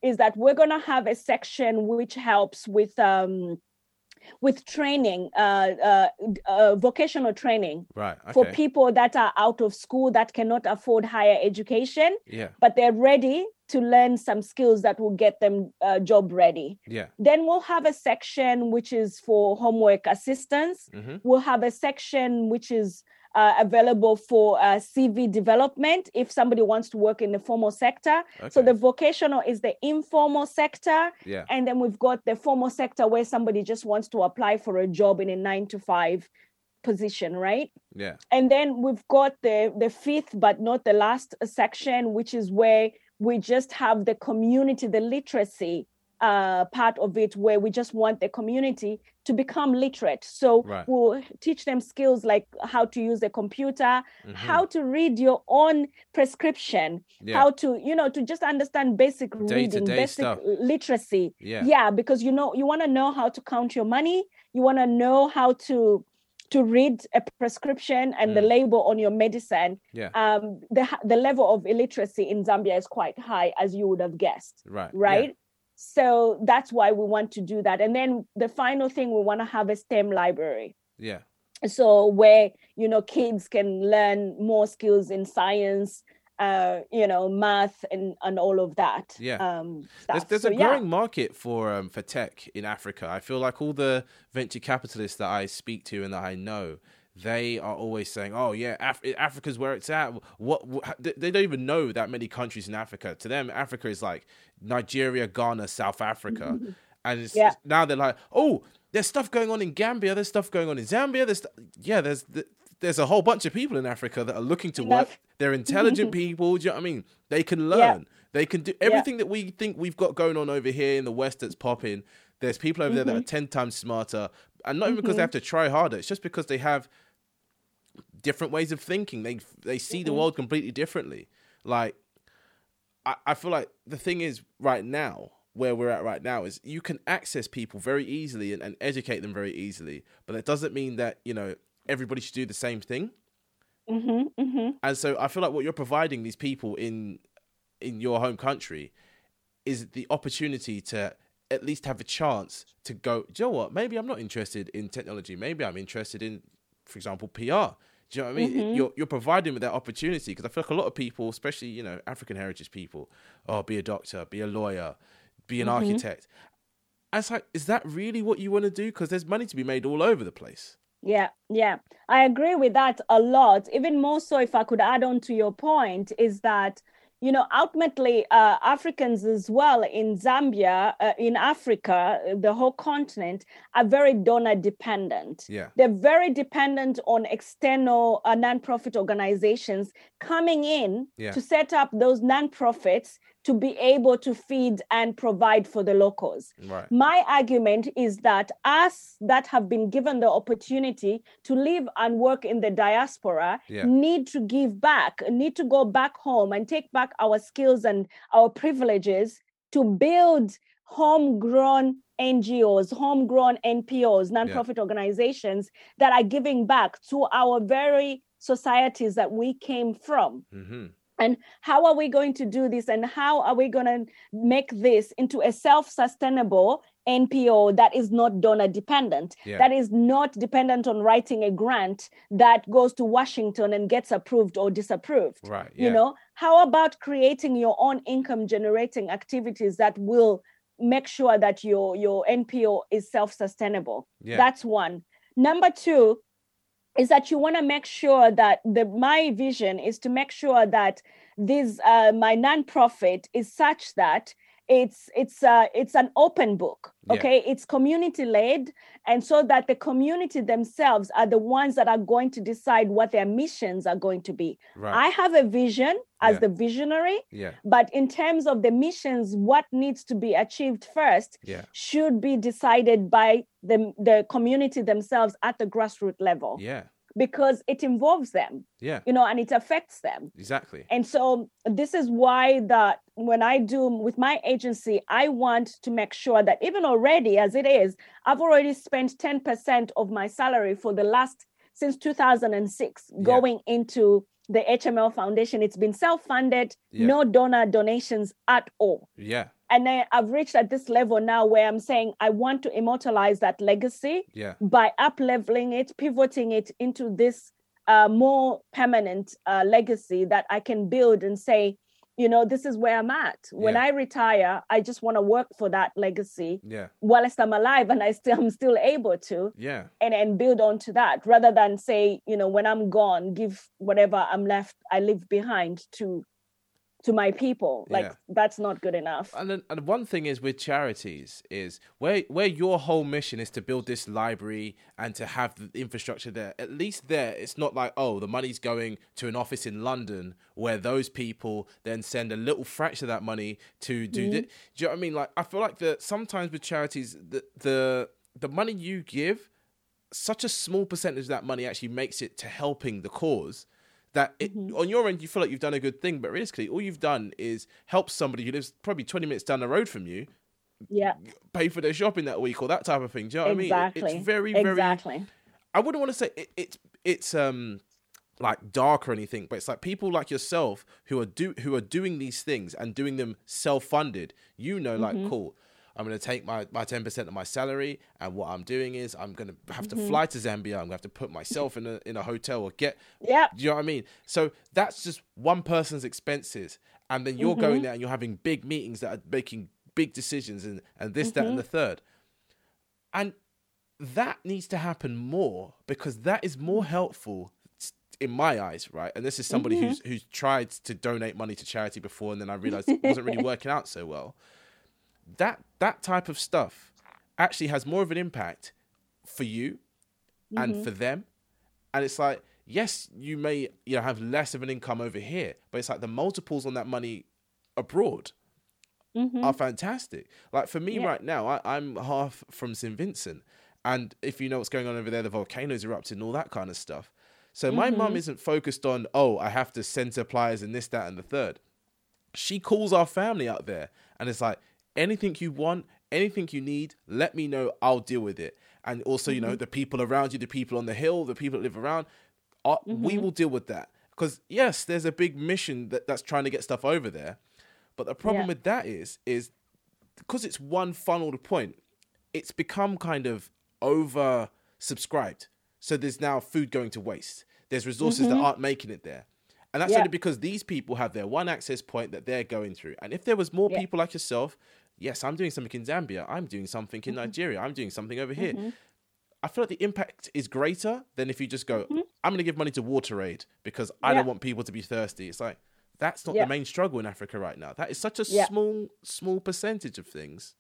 is that we're going to have a section which helps with um, with training, uh, uh, uh, vocational training Right. Okay. for people that are out of school that cannot afford higher education, yeah. but they're ready to learn some skills that will get them uh, job ready. Yeah. Then we'll have a section which is for homework assistance hmm we'll have a section which is uh, available for uh, CV development if somebody wants to work in the formal sector. Okay. So the vocational is the informal sector. yeah. And then we've got the formal sector where somebody just wants to apply for a job in a nine to five position, right? Yeah. And then we've got the, the fifth, but not the last section, which is where we just have the community, the literacy uh, part of it, where we just want the community to become literate. So Right. we'll teach them skills like how to use a computer, Mhm. how to read your own prescription, Yeah. how to, you know, to just understand basic reading, Day-to-day basic stuff. literacy. Yeah. Yeah, because you know, you want to know how to count your money, you want to know how to to read a prescription and the Mm. label on your medicine. Yeah. Um, the the level of illiteracy in Zambia is quite high, as you would have guessed Right. right? So that's why we want to do that. And then the final thing, we want to have a STEM library. Yeah. So where you know kids can learn more skills in science, uh, you know, math and, and all of that. Yeah. Um, there's, there's so, a growing yeah. market for um, for tech in Africa. I feel like all the venture capitalists that I speak to and that I know, they are always saying, "Oh yeah, Af- Africa's where it's at." What, what, they don't even know that many countries in Africa. To them, Africa is like Nigeria, Ghana, South Africa, mm-hmm. and it's, Yeah. now they're like, "Oh, there's stuff going on in Gambia. There's stuff going on in Zambia. There's st- yeah, there's there's a whole bunch of people in Africa that are looking to work. They're intelligent people. Do you know what I mean? They can learn. They can do everything that we think we've got going on over here in the West that's popping. There's people over there that are mm-hmm. 10 times smarter. And not even because they mm-hmm. have to try harder, it's just because they have different ways of thinking. They they see the world completely differently. Like, I, I feel like the thing is, right now, where we're at right now, is you can access people very easily and, and educate them very easily. But that doesn't mean that, you know, everybody should do the same thing. hmm hmm And so I feel like what you're providing these people in in your home country is the opportunity to at least have a chance to go, do you know what? Maybe I'm not interested in technology. Maybe I'm interested in, for example, PR. Do you know what I mean? Mm-hmm. You're you're providing with that opportunity because I feel like a lot of people, especially you know African heritage people, oh, be a doctor, be a lawyer, be an mm-hmm. architect. And it's like, is that really what you want to do? Because there's money to be made all over the place. Yeah, yeah. I agree with that a lot. Even more so, if I could add on to your point, is that, you know, ultimately, uh, Africans as well in Zambia, uh, in Africa, uh, the whole continent, are very donor dependent. Yeah. They're very dependent on external uh, nonprofit organizations coming in Yeah. to set up those nonprofits to be able to feed and provide for the locals. Right. My argument is that us that have been given the opportunity to live and work in the diaspora Yeah. need to give back, need to go back home and take back our skills and our privileges to build homegrown NGOs, homegrown NPOs, nonprofit organizations that are giving back to our very societies that we came from hmm and how are we going to do this and how are we going to make this into a self-sustainable npo that is not donor dependent Yeah. that is not dependent on writing a grant that goes to washington and gets approved or disapproved Right. you know how about creating your own income generating activities that will make sure that your your npo is self-sustainable Yeah. that's one number two is that you want to make sure that the my vision is to make sure that this uh, my nonprofit is such that it's it's uh, it's an open book Yeah. okay it's community led and so that the community themselves are the ones that are going to decide what their missions are going to be Right. i have a vision as Yeah. the visionary yeah. but in terms of the missions what needs to be achieved first Yeah. should be decided by the, the community themselves at the grassroots level Yeah. Because it involves them Yeah. you know and it affects them Exactly. and so this is why that when i do with my agency i want to make sure that even already as it is i've already spent 10% of my salary for the last since 2006 going into the hml foundation it's been self-funded Yeah. no donor donations at all Yeah. and then i've reached at this level now where i'm saying i want to immortalize that legacy Yeah. by up leveling it, pivoting it into this uh, more permanent uh, legacy that I can build and say, you know, this is where I'm at. When Yeah. I retire, I just want to work for that legacy Yeah. whilst I'm alive and I still I'm still able to Yeah. and and build onto that rather than say, you know, when I'm gone, give whatever I'm left I leave behind to to my people. Like Yeah. that's not good enough. And then, and one thing is with charities is where where your whole mission is to build this library and to have the infrastructure there. At least there, it's not like oh the money's going to an office in London where those people then send a little fraction of that money to do. Mm-hmm. thi- Do you know what I mean? Like I feel like that sometimes with charities the the the money you give, such a small percentage of that money actually makes it to helping the cause that it, on your end you feel like you've done a good thing, but realistically, all you've done is help somebody who lives probably 20 minutes down the road from you Yeah, pay for their shopping that week or that type of thing. Do you know what I exactly. mean? It's very, very. exactly. I wouldn't want to say it, it's it's um like dark or anything, but it's like people like yourself who are do who are doing these things and doing them self funded. You know, like Mm-hmm. cool. I'm going to take my, my 10% of my salary. And what I'm doing is I'm going to have Mm-hmm. to fly to Zambia. I'm going to have to put myself in a, in a hotel or get, Yep. do you know what I mean? So that's just one person's expenses. And then you're Mm-hmm. going there and you're having big meetings that are making big decisions and, and this, that, Mm-hmm. and the third. And that needs to happen more because that is more helpful in my eyes, right? And this is somebody who's who's tried to donate money to charity before, and then I realized it wasn't really working out so well. That that type of stuff actually has more of an impact for you and for them, and it's like yes, you may you know have less of an income over here, but it's like the multiples on that money abroad are fantastic. Like for me Mm-hmm. Yeah. right now, I, I'm half from St. Vincent. And if you know what's going on over there, the volcanoes erupted and all that kind of stuff. So my mum Mm-hmm. isn't focused on, oh, I have to send supplies and this, that, and the third. She calls our family out there and it's like, anything you want, anything you need, let me know. I'll deal with it. And also, you know, Mm-hmm. the people around you, the people on the hill, the people that live around, uh, Mm-hmm. we will deal with that. Because yes, there's a big mission that, that's trying to get stuff over there. But the problem Yeah. with that is, is because it's one funneled point, it's become kind of over subscribed. So there's now food going to waste. There's resources that aren't making it there. And that's Mm-hmm. Yeah. only because these people have their one access point that they're going through. And if there was more Yeah. people like yourself, yes, I'm doing something in Zambia, I'm doing something Mm-hmm. in Nigeria, I'm doing something over here. I feel like the impact is greater than if you just go, I'm going to give money to Water Aid because I Mm-hmm. Yeah. don't want people to be thirsty. It's like, that's not Yeah. the main struggle in Africa right now. That is such a Yeah. small, small percentage of things.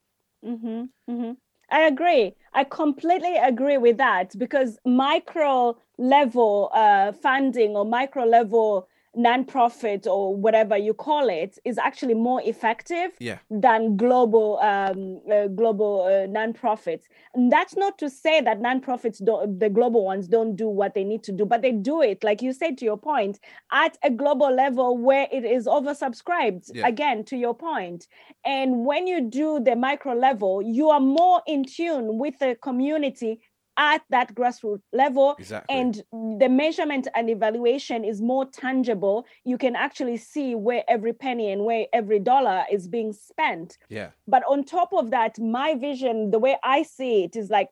I agree. I completely agree with that because micro level uh, funding or micro level nonprofit or whatever you call it is actually more effective Yeah. than global um, uh, global uh, nonprofits. And that's not to say that nonprofits don't, the global ones don't do what they need to do, but they do it, like you said to your point, at a global level where it is oversubscribed. Yeah. Again, to your. And when you do the micro level, you are more in tune with the community at that grassroots level Exactly. and the measurement and evaluation is more tangible you can actually see where every penny and where every dollar is being spent Yeah. but on top of that my vision the way i see it is like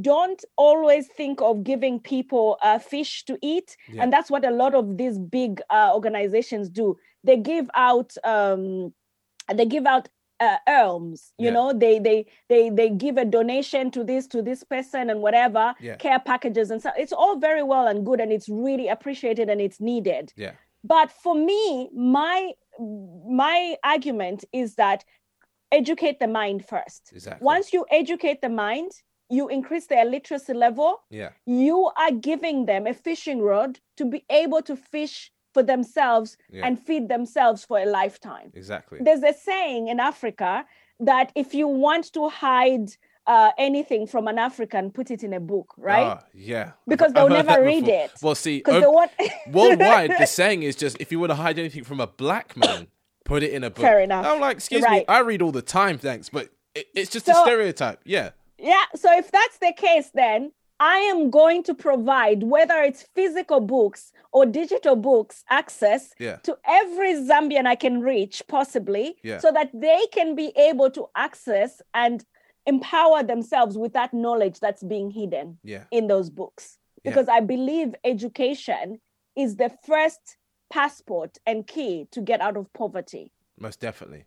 don't always think of giving people uh, fish to eat Yeah. and that's what a lot of these big uh, organizations do they give out um, they give out uh, alms you Yeah. know they they they they give a donation to this to this person and whatever Yeah. care packages and so it's all very well and good and it's really appreciated and it's needed Yeah. but for me my my argument is that educate the mind first Exactly. once you educate the mind you increase their literacy level Yeah. you are giving them a fishing rod to be able to fish for themselves Yeah. and feed themselves for a lifetime Exactly. there's a saying in africa that if you want to hide uh, anything from an african put it in a book right Ah, yeah. Because they'll never read before. it. Well, see, want worldwide, the saying is just if you want to hide anything from a black man, put it in a book. Fair enough. I'm like, excuse You're me. I read all the time, thanks, but it, it's just a stereotype. Yeah. Yeah, so if that's the case, then I am going to provide, whether it's physical books or digital books, access Yeah. to every Zambian I can reach, possibly, Yeah. so that they can be able to access and empower themselves with that knowledge that's being hidden Yeah. in those books. Because I believe education is the first passport and key to get out of poverty Most definitely.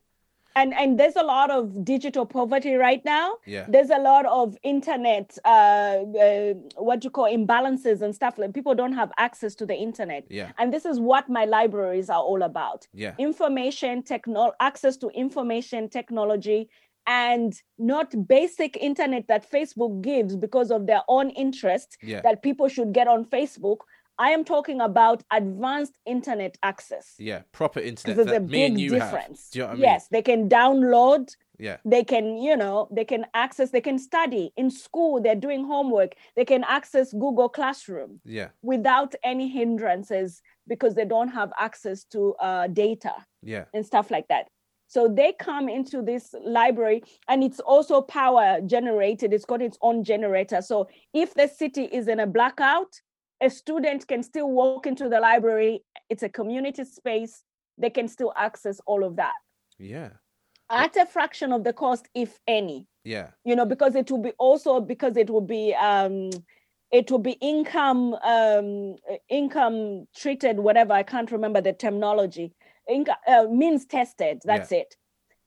And and there's a lot of digital poverty right now Yeah. there's a lot of internet uh, uh what you call imbalances and stuff like people don't have access to the internet Yeah. and this is what my libraries are all about Yeah. information techno access to information technology and not basic internet that facebook gives because of their own interest Yeah. that people should get on facebook i am talking about advanced internet access Yeah. Proper internet there's a that me and big you difference. have. Do you know what I mean? Yes, they can download, Yeah. they can, you know, they can access, they can study in school, they're doing homework, they can access Google Classroom Yeah. without any hindrances because they don't have access to uh, data Yeah. and stuff like that. So they come into this library and it's also power generated, it's got its own generator. So if the city is in a blackout, a student can still walk into the library, it's a community space, they can still access all of that. Yeah. at a fraction of the cost, if any. Yeah. You know, because it will be also because it will be um it will be income um income treated whatever i can't remember the terminology Inc- uh, means tested that's yeah. it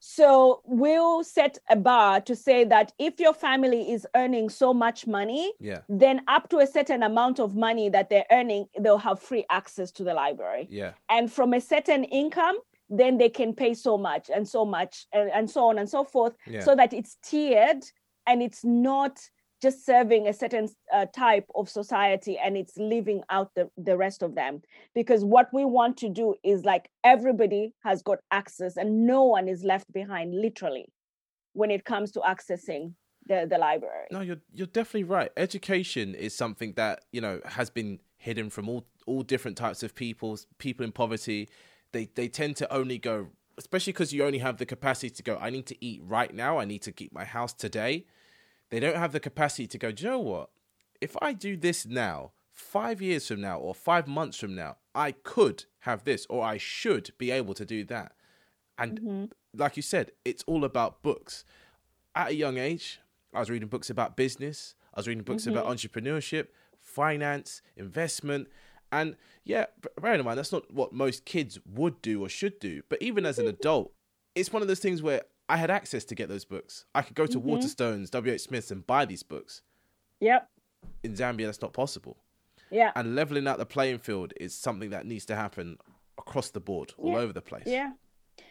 so we'll set a bar to say that if your family is earning so much money, yeah. then up to a certain amount of money that they're earning, they'll have free access to the library. Yeah. And from a certain income, then they can pay so much and so much and, and so on and so forth, yeah. so that it's tiered and it's not just serving a certain uh, type of society and it's leaving out the, the rest of them. Because what we want to do is like everybody has got access and no one is left behind literally when it comes to accessing the, the library. No you're you're definitely right. Education is something that you know has been hidden from all all different types of people people in poverty. They they tend to only go especially because you only have the capacity to go i need to eat right now. I need to keep my house today they don't have the capacity to go, do you know what? If I do this now, five years from now or five months from now, I could have this or I should be able to do that. And mm-hmm. like you said, it's all about books. At a young age, I was reading books about business, I was reading books mm-hmm. about entrepreneurship, finance, investment. And yeah, bearing in mind, that's not what most kids would do or should do. But even as an adult, it's one of those things where I had access to get those books. I could go to mm-hmm. Waterstones, WH Smith's, and buy these books. Yep. In Zambia, that's not possible. Yeah. And leveling out the playing field is something that needs to happen across the board, all yeah. over the place. Yeah.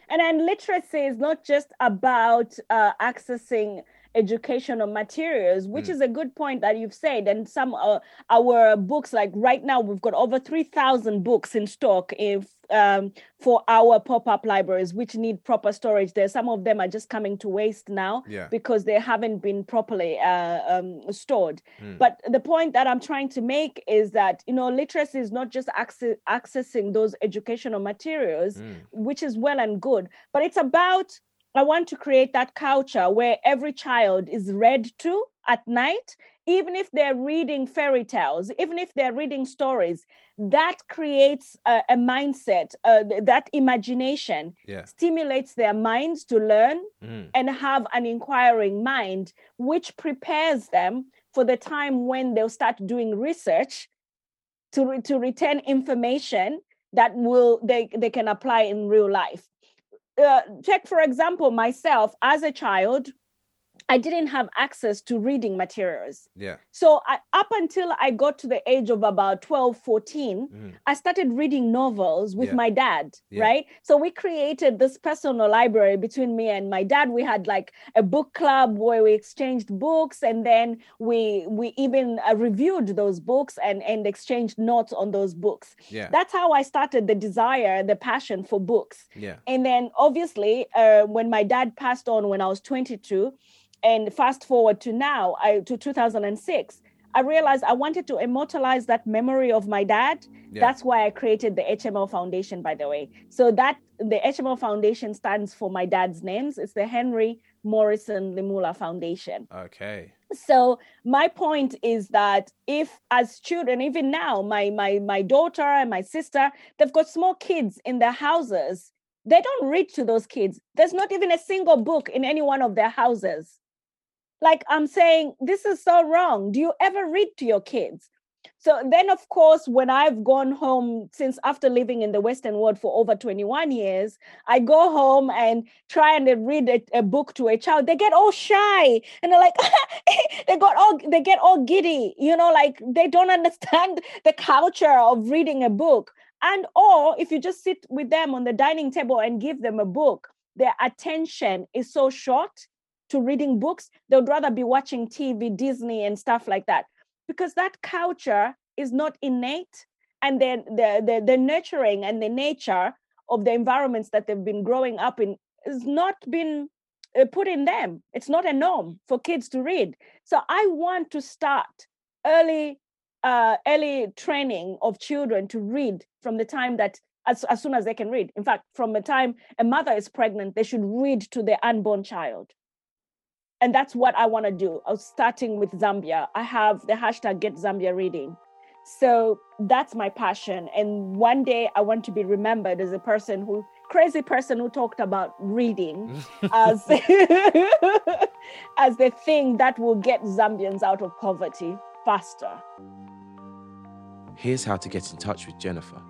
And then literacy is not just about uh, accessing educational materials, which mm. is a good point that you've said. And some uh, our books, like right now, we've got over three thousand books in stock if um, for our pop-up libraries, which need proper storage. There, some of them are just coming to waste now yeah. because they haven't been properly uh, um, stored. Mm. But the point that I'm trying to make is that you know literacy is not just access- accessing those educational materials, mm. which is well and good, but it's about I want to create that culture where every child is read to at night, even if they're reading fairy tales, even if they're reading stories. That creates a, a mindset, uh, that imagination yeah. stimulates their minds to learn mm. and have an inquiring mind, which prepares them for the time when they'll start doing research to, re- to return information that will they, they can apply in real life uh, take for example myself as a child I didn't have access to reading materials. Yeah. So I, up until I got to the age of about 12, 14, mm. I started reading novels with yeah. my dad, yeah. right? So we created this personal library between me and my dad. We had like a book club where we exchanged books and then we we even uh, reviewed those books and and exchanged notes on those books. Yeah. That's how I started the desire, the passion for books. Yeah. And then obviously uh, when my dad passed on when I was 22, and fast forward to now I, to 2006 i realized i wanted to immortalize that memory of my dad. Yeah. that's why i created the hml foundation by the way. So that the hml foundation stands for my dad's names. It's the henry morrison limula foundation. Okay. so my point is that if as children even now my my my daughter and my sister they've got small kids in their houses. They don't read to those kids. There's not even a single book in any one of their houses like i'm saying this is so wrong. Do you ever read to your kids? So then of course when i've gone home since after living in the western world for over 21 years i go home and try and read a, a book to a child. They get all shy and they're like they got all they get all giddy you know like they don't understand the culture of reading a book. And or if you just sit with them on the dining table and give them a book their attention is so short to reading books they'd rather be watching tv disney and stuff like that. Because that culture is not innate and the, the the nurturing and the nature of the environments that they've been growing up in has not been uh, put in them. It's not a norm for kids to read. So i want to start early uh, early training of children to read from the time that as, as soon as they can read. In fact from the time a mother is pregnant they should read to their unborn child and that's what I want to do. I was starting with Zambia. I have the hashtag Get Zambia Reading. So that's my passion. And one day I want to be remembered as a person who crazy person who talked about reading as as the thing that will get Zambians out of poverty faster. Here's how to get in touch with Jennifer.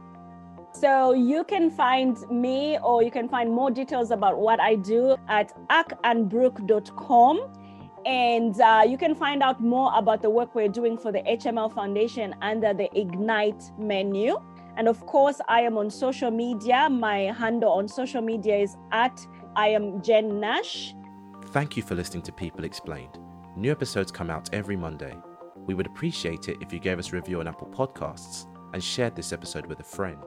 So you can find me or you can find more details about what I do at akandbrooke.com. And uh, you can find out more about the work we're doing for the HML Foundation under the Ignite menu. And of course, I am on social media. My handle on social media is at I am Jen Nash. Thank you for listening to People Explained. New episodes come out every Monday. We would appreciate it if you gave us a review on Apple Podcasts and shared this episode with a friend.